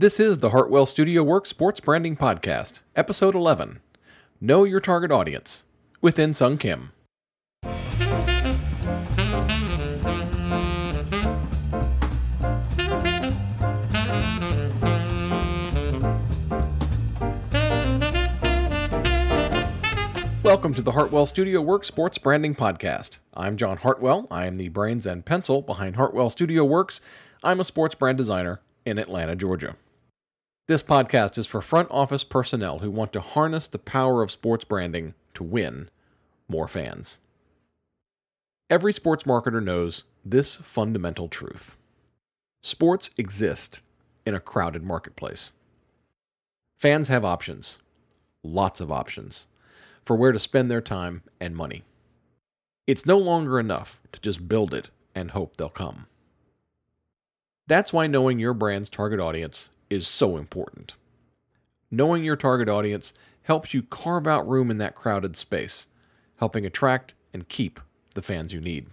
This is the Hartwell Studio Works Sports Branding Podcast, Episode 11 Know Your Target Audience with Insung Kim. Welcome to the Hartwell Studio Works Sports Branding Podcast. I'm John Hartwell. I am the brains and pencil behind Hartwell Studio Works. I'm a sports brand designer in Atlanta, Georgia. This podcast is for front office personnel who want to harness the power of sports branding to win more fans. Every sports marketer knows this fundamental truth sports exist in a crowded marketplace. Fans have options, lots of options, for where to spend their time and money. It's no longer enough to just build it and hope they'll come. That's why knowing your brand's target audience is so important. Knowing your target audience helps you carve out room in that crowded space, helping attract and keep the fans you need.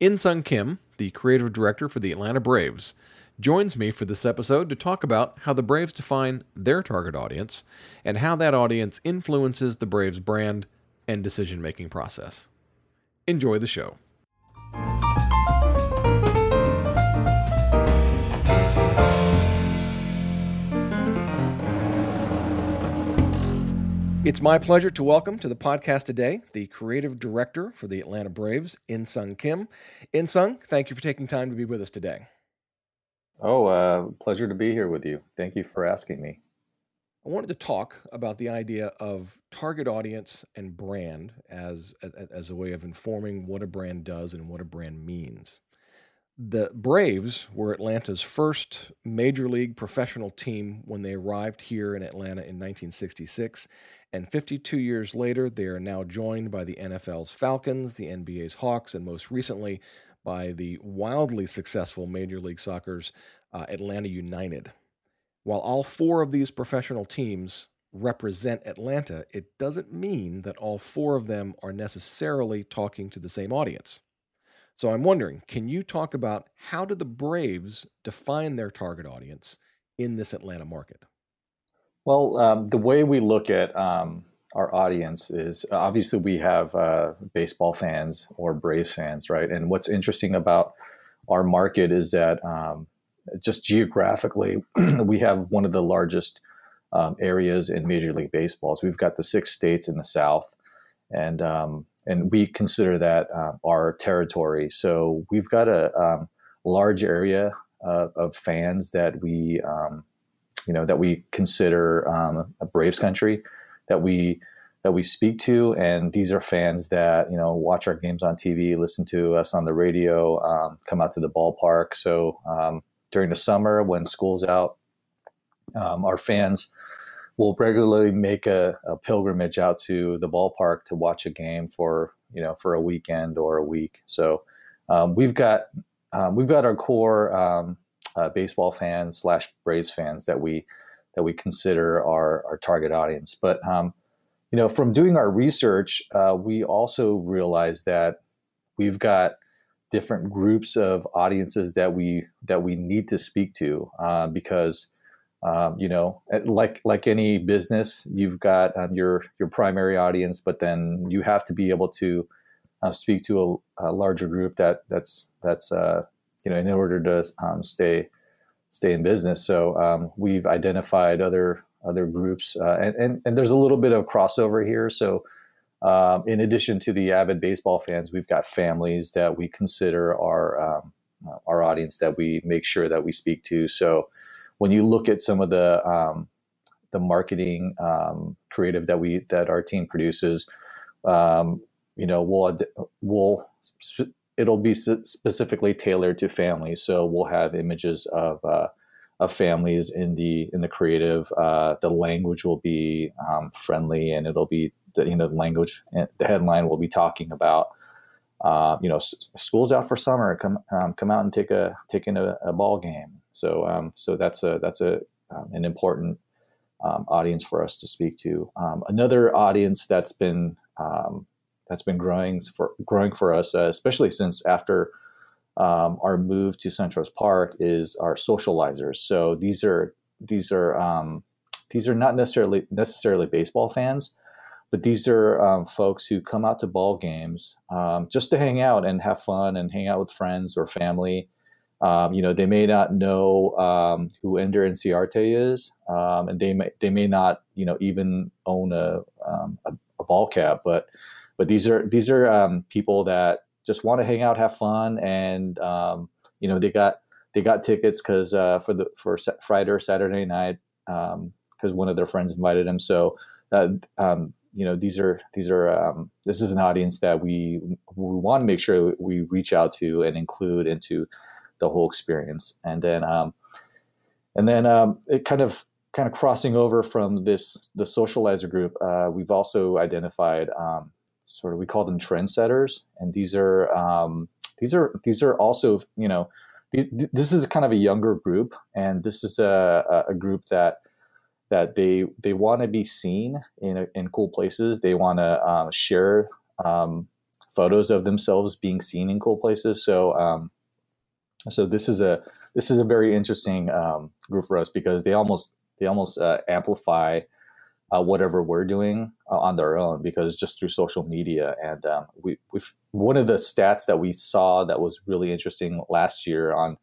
Insung Kim, the creative director for the Atlanta Braves, joins me for this episode to talk about how the Braves define their target audience and how that audience influences the Braves brand and decision making process. Enjoy the show. It's my pleasure to welcome to the podcast today the creative director for the Atlanta Braves, Insung Kim. Insung, thank you for taking time to be with us today. Oh, uh, pleasure to be here with you. Thank you for asking me. I wanted to talk about the idea of target audience and brand as, as a way of informing what a brand does and what a brand means. The Braves were Atlanta's first major league professional team when they arrived here in Atlanta in 1966. And 52 years later, they are now joined by the NFL's Falcons, the NBA's Hawks, and most recently by the wildly successful Major League Soccer's uh, Atlanta United. While all four of these professional teams represent Atlanta, it doesn't mean that all four of them are necessarily talking to the same audience. So I'm wondering, can you talk about how do the Braves define their target audience in this Atlanta market? Well, um, the way we look at um, our audience is obviously we have uh, baseball fans or Braves fans, right? And what's interesting about our market is that um, just geographically, we have one of the largest um, areas in Major League Baseball. So we've got the six states in the South, and um, and we consider that uh, our territory. So we've got a um, large area of fans that we, um, you know, that we consider um, a Braves country that we that we speak to, and these are fans that you know watch our games on TV, listen to us on the radio, um, come out to the ballpark. So um, during the summer when school's out, our fans will regularly make a, a, pilgrimage out to the ballpark to watch a game for you know for a weekend or a week. So um, we've got um, we've got our core um, uh, baseball fans slash Braves fans that we that we consider our our target audience. But um, you know, from doing our research, uh, we also realized that we've got different groups of audiences that we that we need to speak to uh, because um, you know, like like any business, you've got um, your your primary audience, but then you have to be able to uh, speak to a, a, larger group that that's that's uh, you know in order to um, stay stay in business. So um, we've identified other other groups, uh, and, and and there's a little bit of crossover here. So. Um, in addition to the avid baseball fans, we've got families that we consider our um, our audience that we make sure that we speak to. So, when you look at some of the um, the marketing um, creative that we that our team produces, um, you know, we'll we'll it'll be specifically tailored to families. So we'll have images of uh, of families in the in the creative. Uh, the language will be um, friendly, and it'll be the, you know the language. The headline will be talking about. Uh, you know, s- school's out for summer. Come um, come out and take a take in a, a ball game so um, so that's a that's a um, an important um, audience for us to speak to. Um, another audience that's been that's been growing for growing for us, uh, especially since after um, our move to SunTrust Park is our socializers. So these are these are um, these are not necessarily necessarily baseball fans, but these are um, folks who come out to ball games just to hang out and have fun and hang out with friends or family. Um, you know, they may not know um, who Ender Inciarte is, um, and they may they may not you know even own a, um, a, a ball cap, but but these are these are people that just want to hang out, have fun, and you know they got they got tickets because uh, for the for Friday or Saturday night because one of their friends invited them. So uh, um, you know these are these are um, this is an audience that we we want to make sure we reach out to and include into the whole experience and then um, and then um, it kind of kind of crossing over from this the socializer group uh, we've also identified um, sort of we call them trendsetters and these are um, these are these are also you know these, this is kind of a younger group and this is a, a group that that they they want to be seen in in cool places. They want to um, share um, photos of themselves being seen in cool places. So um, so this is a this is a very interesting um, group for us because they almost they almost uh, amplify uh, whatever we're doing uh, on their own because just through social media and um, we we've one of the stats that we saw that was really interesting last year on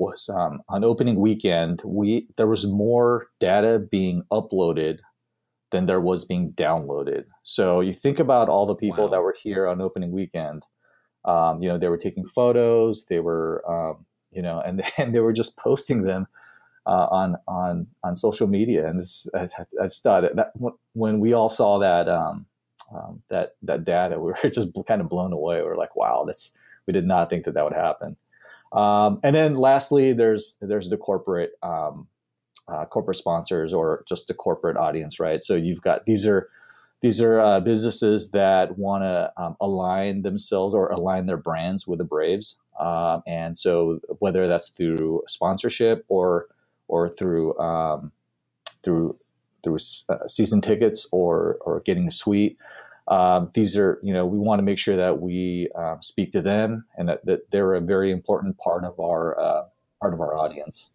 was um, on opening weekend, we there was more data being uploaded than there was being downloaded. So you think about all the people wow. that were here on opening weekend. Um, you know, they were taking photos, they were, um, you know, and, and they were just posting them uh, on on on social media. And this, I, I thought that when we all saw that um, um, that that data, we were just kind of blown away. We are like, wow, that's we did not think that that would happen. Um, and then lastly, there's there's the corporate um, uh, corporate sponsors or just the corporate audience, right? So you've got these are these are uh, businesses that want to um, align themselves or align their brands with the Braves, um, and so whether that's through sponsorship or or through um, through through uh, season tickets or or getting a suite. Um, these are, you know, we want to make sure that we uh, speak to them and that, that, they're a very important part of our uh, part of our audience.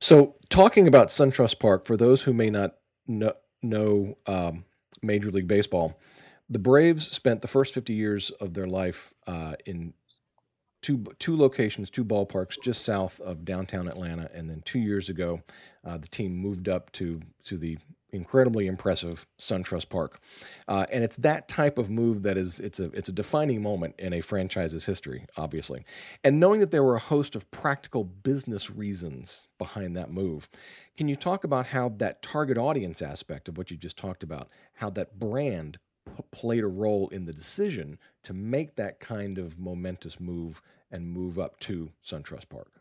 So, talking about SunTrust Park, for those who may not know, know um, Major League Baseball, the Braves spent the first 50 years of their life uh, in two two locations, two ballparks just south of downtown Atlanta, and then two years ago, uh, the team moved up to to the incredibly impressive SunTrust Park. Uh, and it's that type of move that is it's a it's a defining moment in a franchise's history, obviously. And knowing that there were a host of practical business reasons behind that move, can you talk about how that target audience aspect of what you just talked about, how that brand played a role in the decision to make that kind of momentous move and move up to SunTrust Park?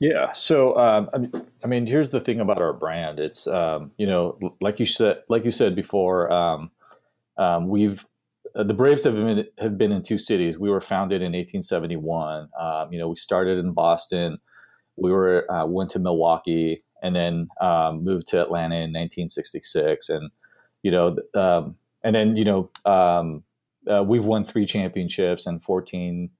Yeah. So, um, I, mean, I mean, here's the thing about our brand. It's, um, you know, like you said, like you said before, um, um we've uh, the Braves have been have been in two cities. We were founded in 1871. Um, you know, we started in Boston. We were uh, went to Milwaukee and then um, moved to Atlanta in 1966. And you know, and then you know, uh, we've won three championships and 14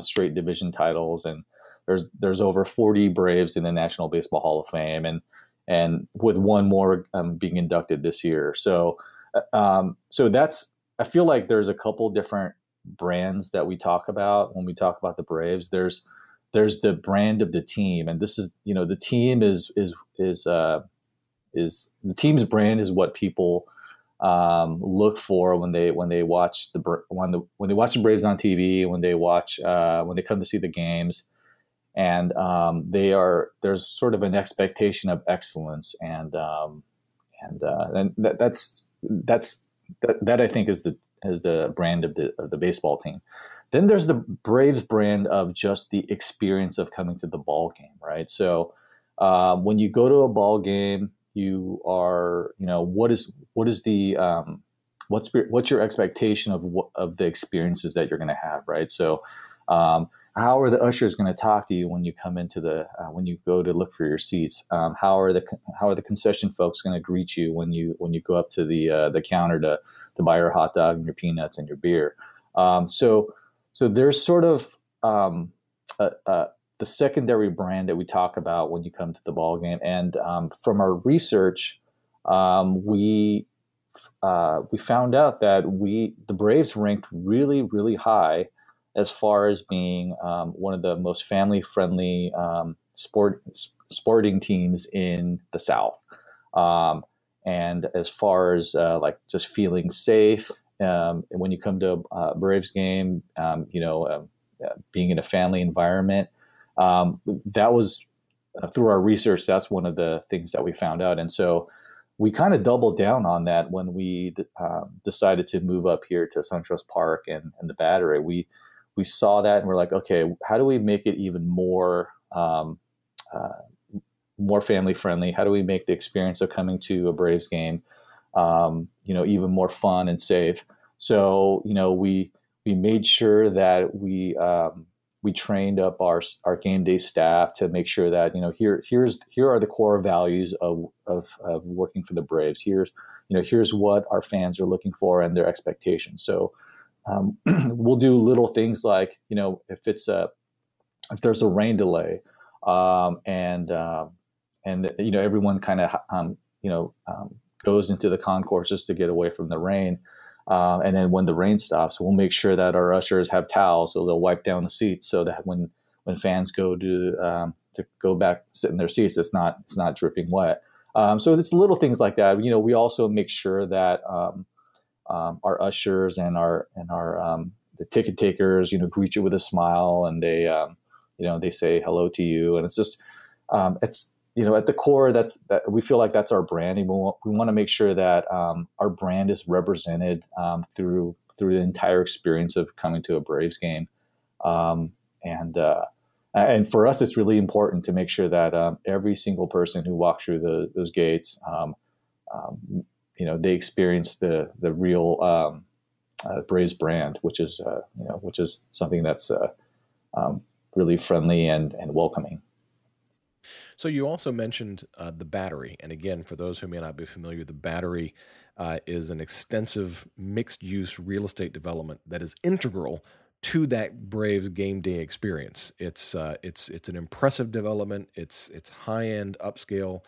straight division titles and there's there's over 40 Braves in the National Baseball Hall of Fame, and and with one more um, being inducted this year. So uh, um, so that's I feel like there's a couple different brands that we talk about when we talk about the Braves. There's there's the brand of the team, and this is you know the team is is is uh, is the team's brand is what people um, look for when they when they watch the when the when they watch the Braves on TV, when they watch uh, when they come to see the games and um, they are there's sort of an expectation of excellence, and um, and uh, and that, that's that's that, that I think is the is the brand of the of the baseball team. Then there's the Braves brand of just the experience of coming to the ball game, right? So um, when you go to a ball game, you are you know what is what is the um, what's what's your expectation of of the experiences that you're going to have, right? So um, how are the ushers going to talk to you when you come into the uh, when you go to look for your seats? Um, how are the how are the concession folks going to greet you when you when you go up to the uh, the counter to to buy your hot dog and your peanuts and your beer? Um, so so there's sort of um, a, a, the secondary brand that we talk about when you come to the ball game, and um, from our research, um, we uh, we found out that we the Braves ranked really really high as far as being um, one of the most family friendly um, sport sporting teams in the South. Um, and as far as uh, like just feeling safe um, when you come to a Braves game, um, you know, uh, uh, being in a family environment, um, that was uh, through our research. That's one of the things that we found out, and so we kind of doubled down on that when we um, decided to move up here to SunTrust Park and, and the Battery. We we saw that and we're like, okay, how do we make it even more um, uh, more family friendly? How do we make the experience of coming to a Braves game, um, you know, even more fun and safe? So you know, we we made sure that we um, we trained up our our game day staff to make sure that you know here here's here are the core values of of, of working for the Braves. Here's you know here's what our fans are looking for and their expectations. So um, we'll do little things like you know if it's a if there's a rain delay um, and um, and you know everyone kind of um, you know um, goes into the concourses to get away from the rain. Uh, and then when the rain stops, we'll make sure that our ushers have towels, so they'll wipe down the seats, so that when when fans go to to go back sit in their seats, it's not it's not dripping wet. So it's little things like that. You know, we also make sure that um, um our ushers and our and our um, the ticket takers, you know, greet you with a smile, and they um, you know they say hello to you, and it's just it's you know, at the core, that's that we feel like that's our brand, and we want, we want to make sure that um, our brand is represented um, through through the entire experience of coming to a Braves game, um, and uh, and for us, it's really important to make sure that um, every single person who walks through the, those gates, um, um, you know, they experience the the real uh, Braves brand, which is uh, you know, which is something that's uh, really friendly and and welcoming. So you also mentioned uh, the battery, and again, for those who may not be familiar, the battery uh, is an extensive mixed-use real estate development that is integral to that Braves game day experience. It's uh, it's it's an impressive development. It's it's high-end, upscale.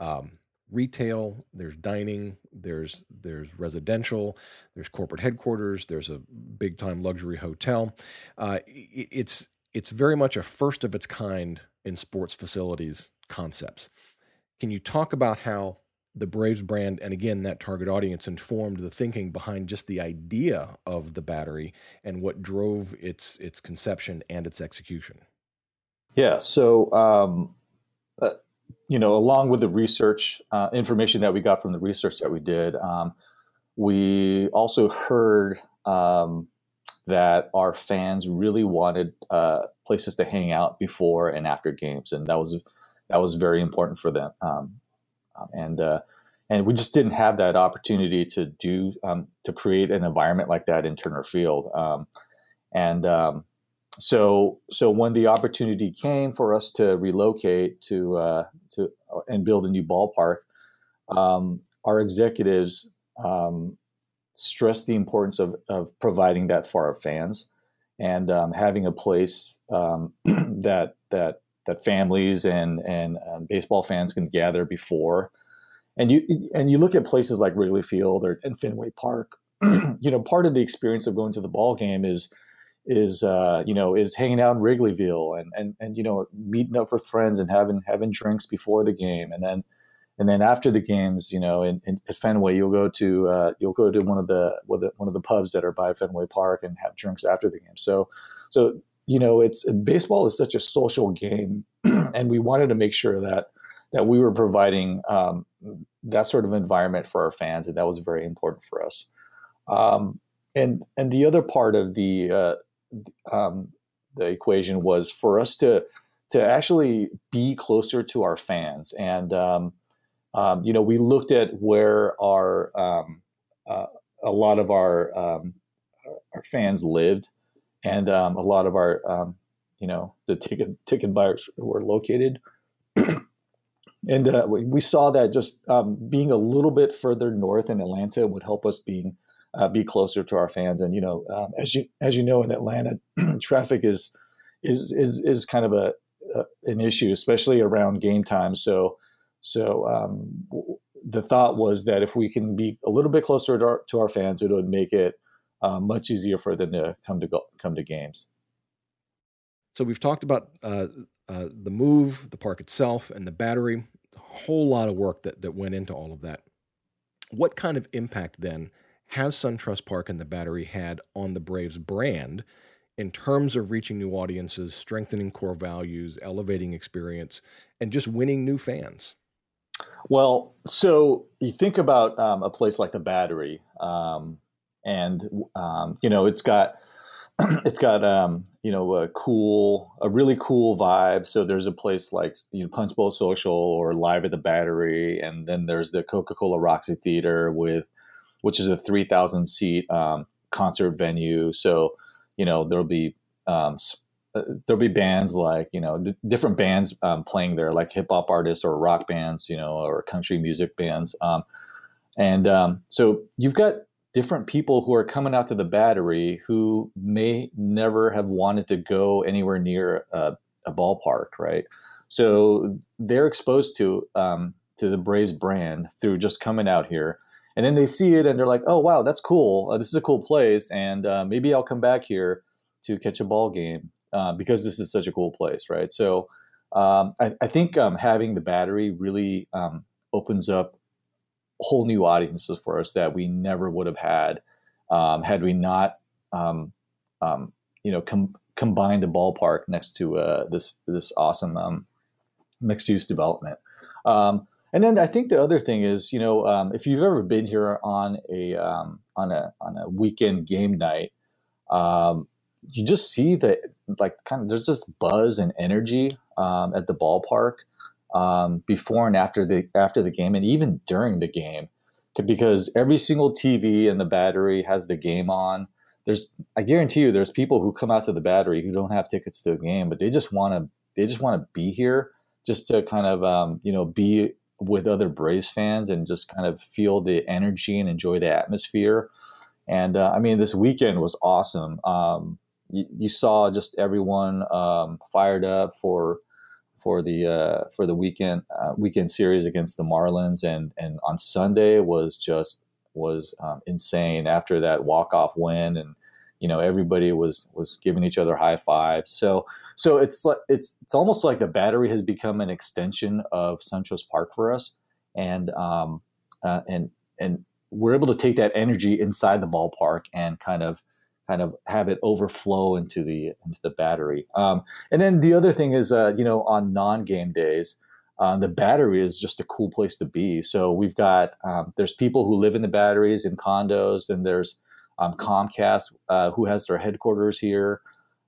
Um, retail there's dining there's there's residential there's corporate headquarters there's a big time luxury hotel uh, it's it's very much a first of its kind in sports facilities concepts. Can you talk about how the Braves brand and again that target audience informed the thinking behind just the idea of the battery and what drove its its conception and its execution? Yeah, so um, uh, you know, along with the research uh, information that we got from the research that we did, um, we also heard um, that our fans really wanted uh, places to hang out before and after games, and that was that was very important for them. Um, um, and uh, and we just didn't have that opportunity to do um, to create an environment like that in Turner Field. Um, and so so when the opportunity came for us to relocate to uh, to and build a new ballpark, um, our executives stressed the importance of, of providing that for our fans and um, having a place um, that that that families and and um, baseball fans can gather before. And you and you look at places like Wrigley Field or and Fenway Park. you know, part of the experience of going to the ball game is is uh, you know is hanging out in Wrigleyville and and and you know meeting up with friends and having having drinks before the game and then and then after the games, you know, in, in at Fenway, you'll go to uh, you'll go to one of the one of the pubs that are by Fenway Park and have drinks after the game. So, so you know, it's baseball is such a social game, and we wanted to make sure that that we were providing um, that sort of environment for our fans, and that was very important for us. Um, and and the other part of the uh, um, the equation was for us to to actually be closer to our fans and um, um, you know, we looked at where our um, uh, a lot of our um, our fans lived, and um, a lot of our you know the ticket ticket buyers were located. and uh, we, saw that just being a little bit further north in Atlanta would help us being uh, be closer to our fans. And you know, um, as you as you know, in Atlanta, traffic is is is is kind of a, a, an issue, especially around game time. So so um, the thought was that if we can be a little bit closer to our, to our fans, it would make it uh, much easier for them to come to go, come to games. So we've talked about uh, uh, the move, the park itself, and the battery. A whole lot of work that that went into all of that. What kind of impact then has SunTrust Park and the battery had on the Braves brand in terms of reaching new audiences, strengthening core values, elevating experience, and just winning new fans? Well, so you think about um, a place like the Battery, um, and um, you know it's got it's got um, you know a cool, a really cool vibe. So there's a place like you know Punch Bowl Social or Live at the Battery, and then there's the Coca Cola Roxy Theater with, which is a three thousand seat um, concert venue. So you know there'll be um, uh, there'll be bands like you know d- different bands um, playing there, like hip hop artists or rock bands, you know, or country music bands. Um, and um, so you've got different people who are coming out to the battery who may never have wanted to go anywhere near a, a ballpark, right? So they're exposed to um, to the Braves brand through just coming out here, and then they see it and they're like, "Oh wow, that's cool! Uh, this is a cool place, and uh, maybe I'll come back here to catch a ball game uh, because this is such a cool place, right?" So um, I, I, think um, having the battery really um, opens up whole new audiences for us that we never would have had um, had we not, um, um, you know, com- combined the ballpark next to uh, this this awesome mixed use development. Um, and then I think the other thing is, you know, um, if you've ever been here on a on a on a weekend game night, you just see that like kind of there's this buzz and energy at the ballpark um, before and after the after the game, and even during the game, because every single TV in the battery has the game on. There's, I guarantee you, there's people who come out to the battery who don't have tickets to a game, but they just want to, they just want to be here, just to kind of, um, you know, be with other Braves fans and just kind of feel the energy and enjoy the atmosphere. And uh, I mean, this weekend was awesome. Um, you, you, saw just everyone um, fired up for for the uh, for the weekend uh, weekend series against the Marlins, and and on Sunday was just was um, insane after that walk off win, and you know everybody was was giving each other high fives. So so it's like it's it's almost like the battery has become an extension of SunTrust Park for us, and um uh, and and we're able to take that energy inside the ballpark and kind of kind of have it overflow into the into the battery. Um, and then the other thing is, uh, you know, on non-game days, uh, the battery is just a cool place to be. So we've got um, there's people who live in the batteries in condos, and there's um, Comcast uh, who has their headquarters here.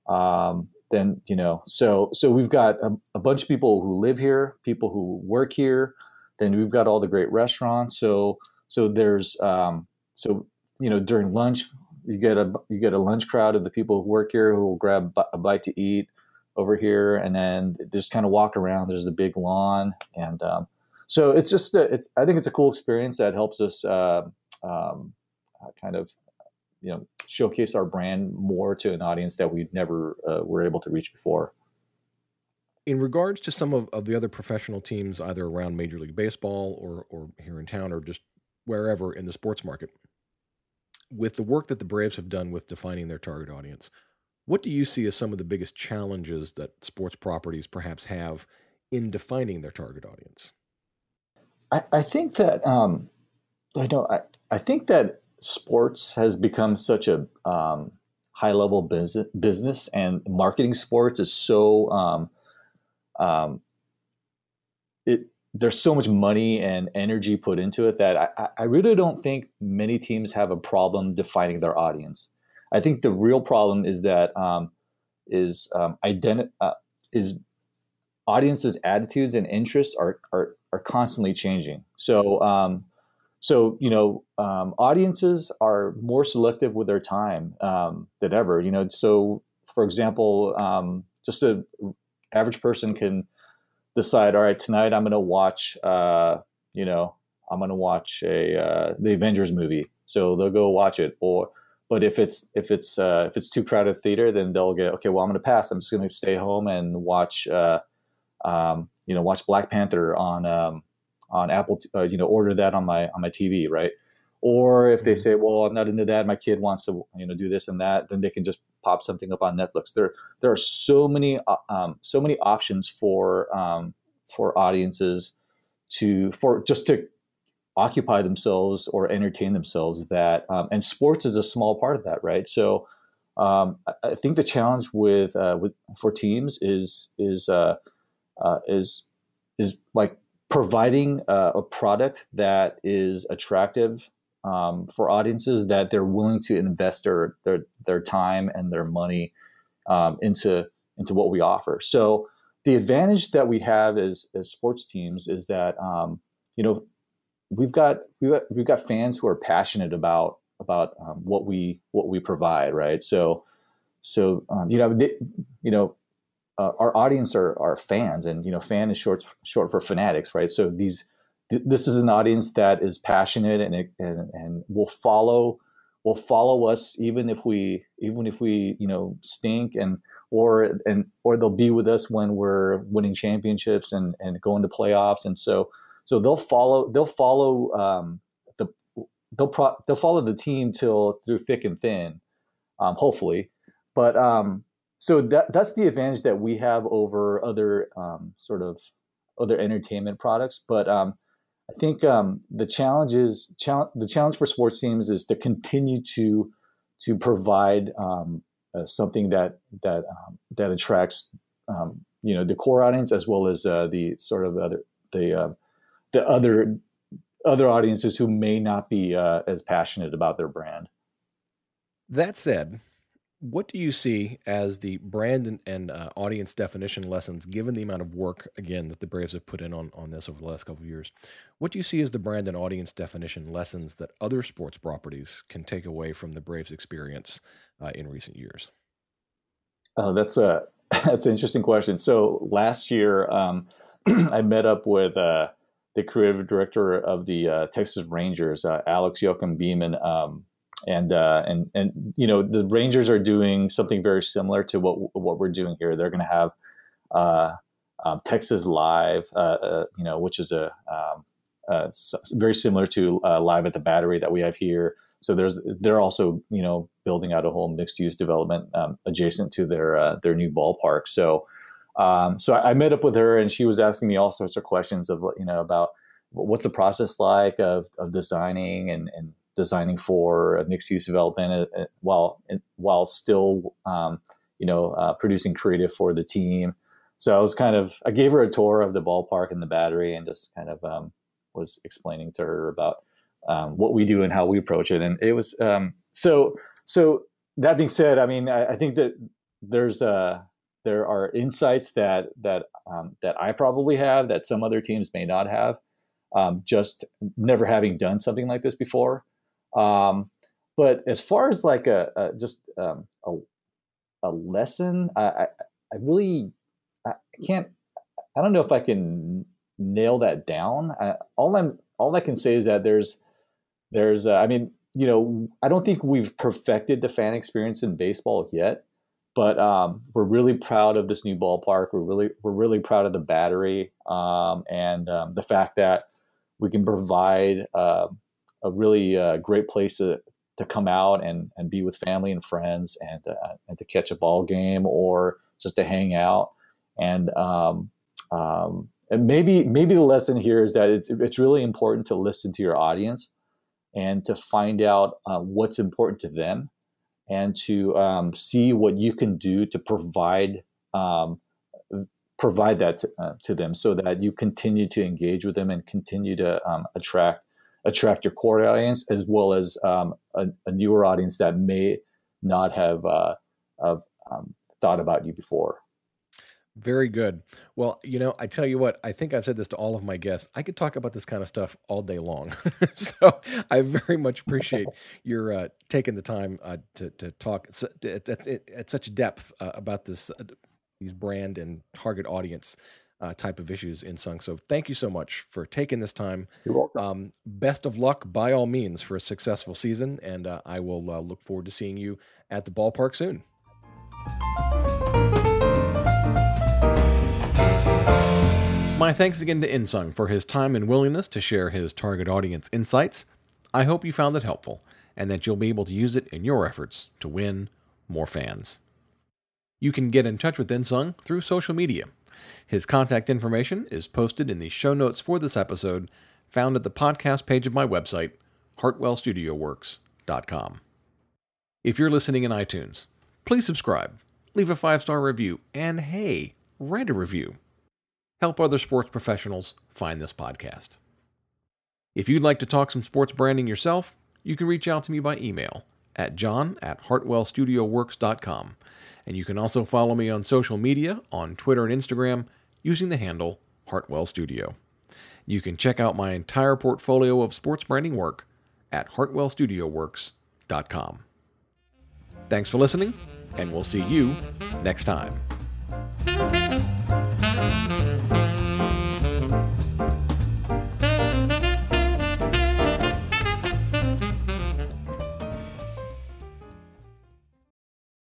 Um, then you know, so so we've got a, a, bunch of people who live here, people who work here. Then we've got all the great restaurants. So so there's um, so you know during lunch you get a you get a lunch crowd of the people who work here who will grab a bite to eat over here, and then just kind of walk around. There's a big lawn, and um, so it's just a, it's I think it's a cool experience that helps us uh, um, uh, kind of you know showcase our brand more to an audience that we never uh, were able to reach before. In regards to some of, of the other professional teams, either around Major League Baseball or, or here in town or just wherever in the sports market, with the work that the Braves have done with defining their target audience, what do you see as some of the biggest challenges that sports properties perhaps have in defining their target audience? I, I think that um, I know I, I think that sports has become such a um, high level business, business, and marketing sports is so um, um, it there's so much money and energy put into it that I, I really don't think many teams have a problem defining their audience. I think the real problem is that um, is um, identi- uh, is audiences' attitudes and interests are are, are constantly changing. So um, so you know um, audiences are more selective with their time um, than ever. You know, so for example, um, just a average person can decide, all right, tonight I'm going to watch, uh, you know, I'm going to watch a uh, the Avengers movie. so they'll go watch it. Or but if it's if it's uh, if it's too crowded theater, then they'll get okay. Well, I'm going to pass. I'm just going to stay home and watch uh, um, you know watch Black Panther on um, on Apple. Uh, you know, order that on my on my TV, right? Or if they mm-hmm. say, "Well, I'm not into that. My kid wants to, you know, do this and that," then they can just pop something up on Netflix. There, there are so many, uh, um, so many options for um, for audiences to for just to occupy themselves or entertain themselves. That um, and sports is a small part of that, right? So, um, I think the challenge with uh, with for teams is is uh, uh, is is like providing uh, a product that is attractive um, for audiences that they're willing to invest their their, their time and their money um, into into what we offer. So the advantage that we have as as sports teams is that um, you know we've got we've got we've got fans who are passionate about about um, what we what we provide, right? So so um, you know they, you know. Uh, our audience are, are fans, and you know, fan is short short for fanatics, right? So these this is an audience that is passionate and, and and will follow will follow us even if we even if we you know stink and or and or they'll be with us when we're winning championships and and going to playoffs and so so they'll follow they'll follow um, the they'll pro, they'll follow the team till through thick and thin um, hopefully but um, so that that's the advantage that we have over other um, sort of other entertainment products but um, I think um, the challenge is challenge, the challenge for sports teams is to continue to to provide um, uh, something that that um, that attracts um, you know the core audience as well as uh, the sort of other the uh, the other other audiences who may not be uh, as passionate about their brand. That said, what do you see as the brand and, and uh, audience definition lessons, given the amount of work again that the Braves have put in on, on this over the last couple of years? What do you see as the brand and audience definition lessons that other sports properties can take away from the Braves' experience uh, in recent years? Oh, that's a that's an interesting question. So last year, um, I met up with uh, the creative director of the uh, Texas Rangers, uh, Alex Joachim Beeman. Um, and uh, and and you know the Rangers are doing something very similar to what what we're doing here. They're going to have uh, um, Texas Live, uh, uh, you know, which is a um, uh, very similar to uh, Live at the Battery that we have here. So there's they're also you know building out a whole mixed use development um, adjacent to their their new ballpark. So um, so I, I, met up with her and she was asking me all sorts of questions of you know about what's the process like of, of designing and, and designing for a mixed use development uh, uh, while while still um, you know uh, producing creative for the team. So I was kind of I gave her a tour of the ballpark and the battery and just kind of um, was explaining to her about um, what we do and how we approach it. And it was um, so so. That being said, I mean I, I think that there's a there are insights that that um, that I probably have that some other teams may not have. Um, just never having done something like this before. Um, but as far as like a, a just um, a, a lesson, I, I, I really I can't. I don't know if I can nail that down. I, all I'm all I can say is that there's there's uh, I mean you know I don't think we've perfected the fan experience in baseball yet, but um, we're really proud of this new ballpark. We're really we're really proud of the battery um, and um, the fact that we can provide uh, a really uh, great place to to come out and, and be with family and friends and uh, and to catch a ball game or just to hang out. And um, um, and maybe maybe the lesson here is that it's it's really important to listen to your audience and to find out uh, what's important to them and to um, see what you can do to provide um, provide that to, uh, to, them so that you continue to engage with them and continue to um, attract attract your core audience as well as um, a, a, newer audience that may not have, uh, have um, thought about you before. Very good. Well, you know, I tell you what, I think I've said this to all of my guests. I could talk about this kind of stuff all day long. so I very much appreciate your uh, taking the time uh, to, to talk at, at, at such depth uh, about this uh, these brand and target audience uh, type of issues Insung. So thank you so much for taking this time. You're welcome. Um, best of luck, by all means, for a successful season, and uh, I will uh, look forward to seeing you at the ballpark soon. My thanks again to Insung for his time and willingness to share his target audience insights. I hope you found it helpful and that you'll be able to use it in your efforts to win more fans. You can get in touch with Insung through social media. His contact information is posted in the show notes for this episode, found at the podcast page of my website, hartwellstudioworks.com. If you're listening in iTunes, please subscribe, leave a five star review, and hey, write a review help other sports professionals find this podcast. If you'd like to talk some sports branding yourself, you can reach out to me by email at john at hartwellstudioworks.com. And you can also follow me on social media on Twitter and Instagram using the handle Hartwell Studio. You can check out my entire portfolio of sports branding work at hartwellstudioworks.com. Thanks for listening, and we'll see you next time.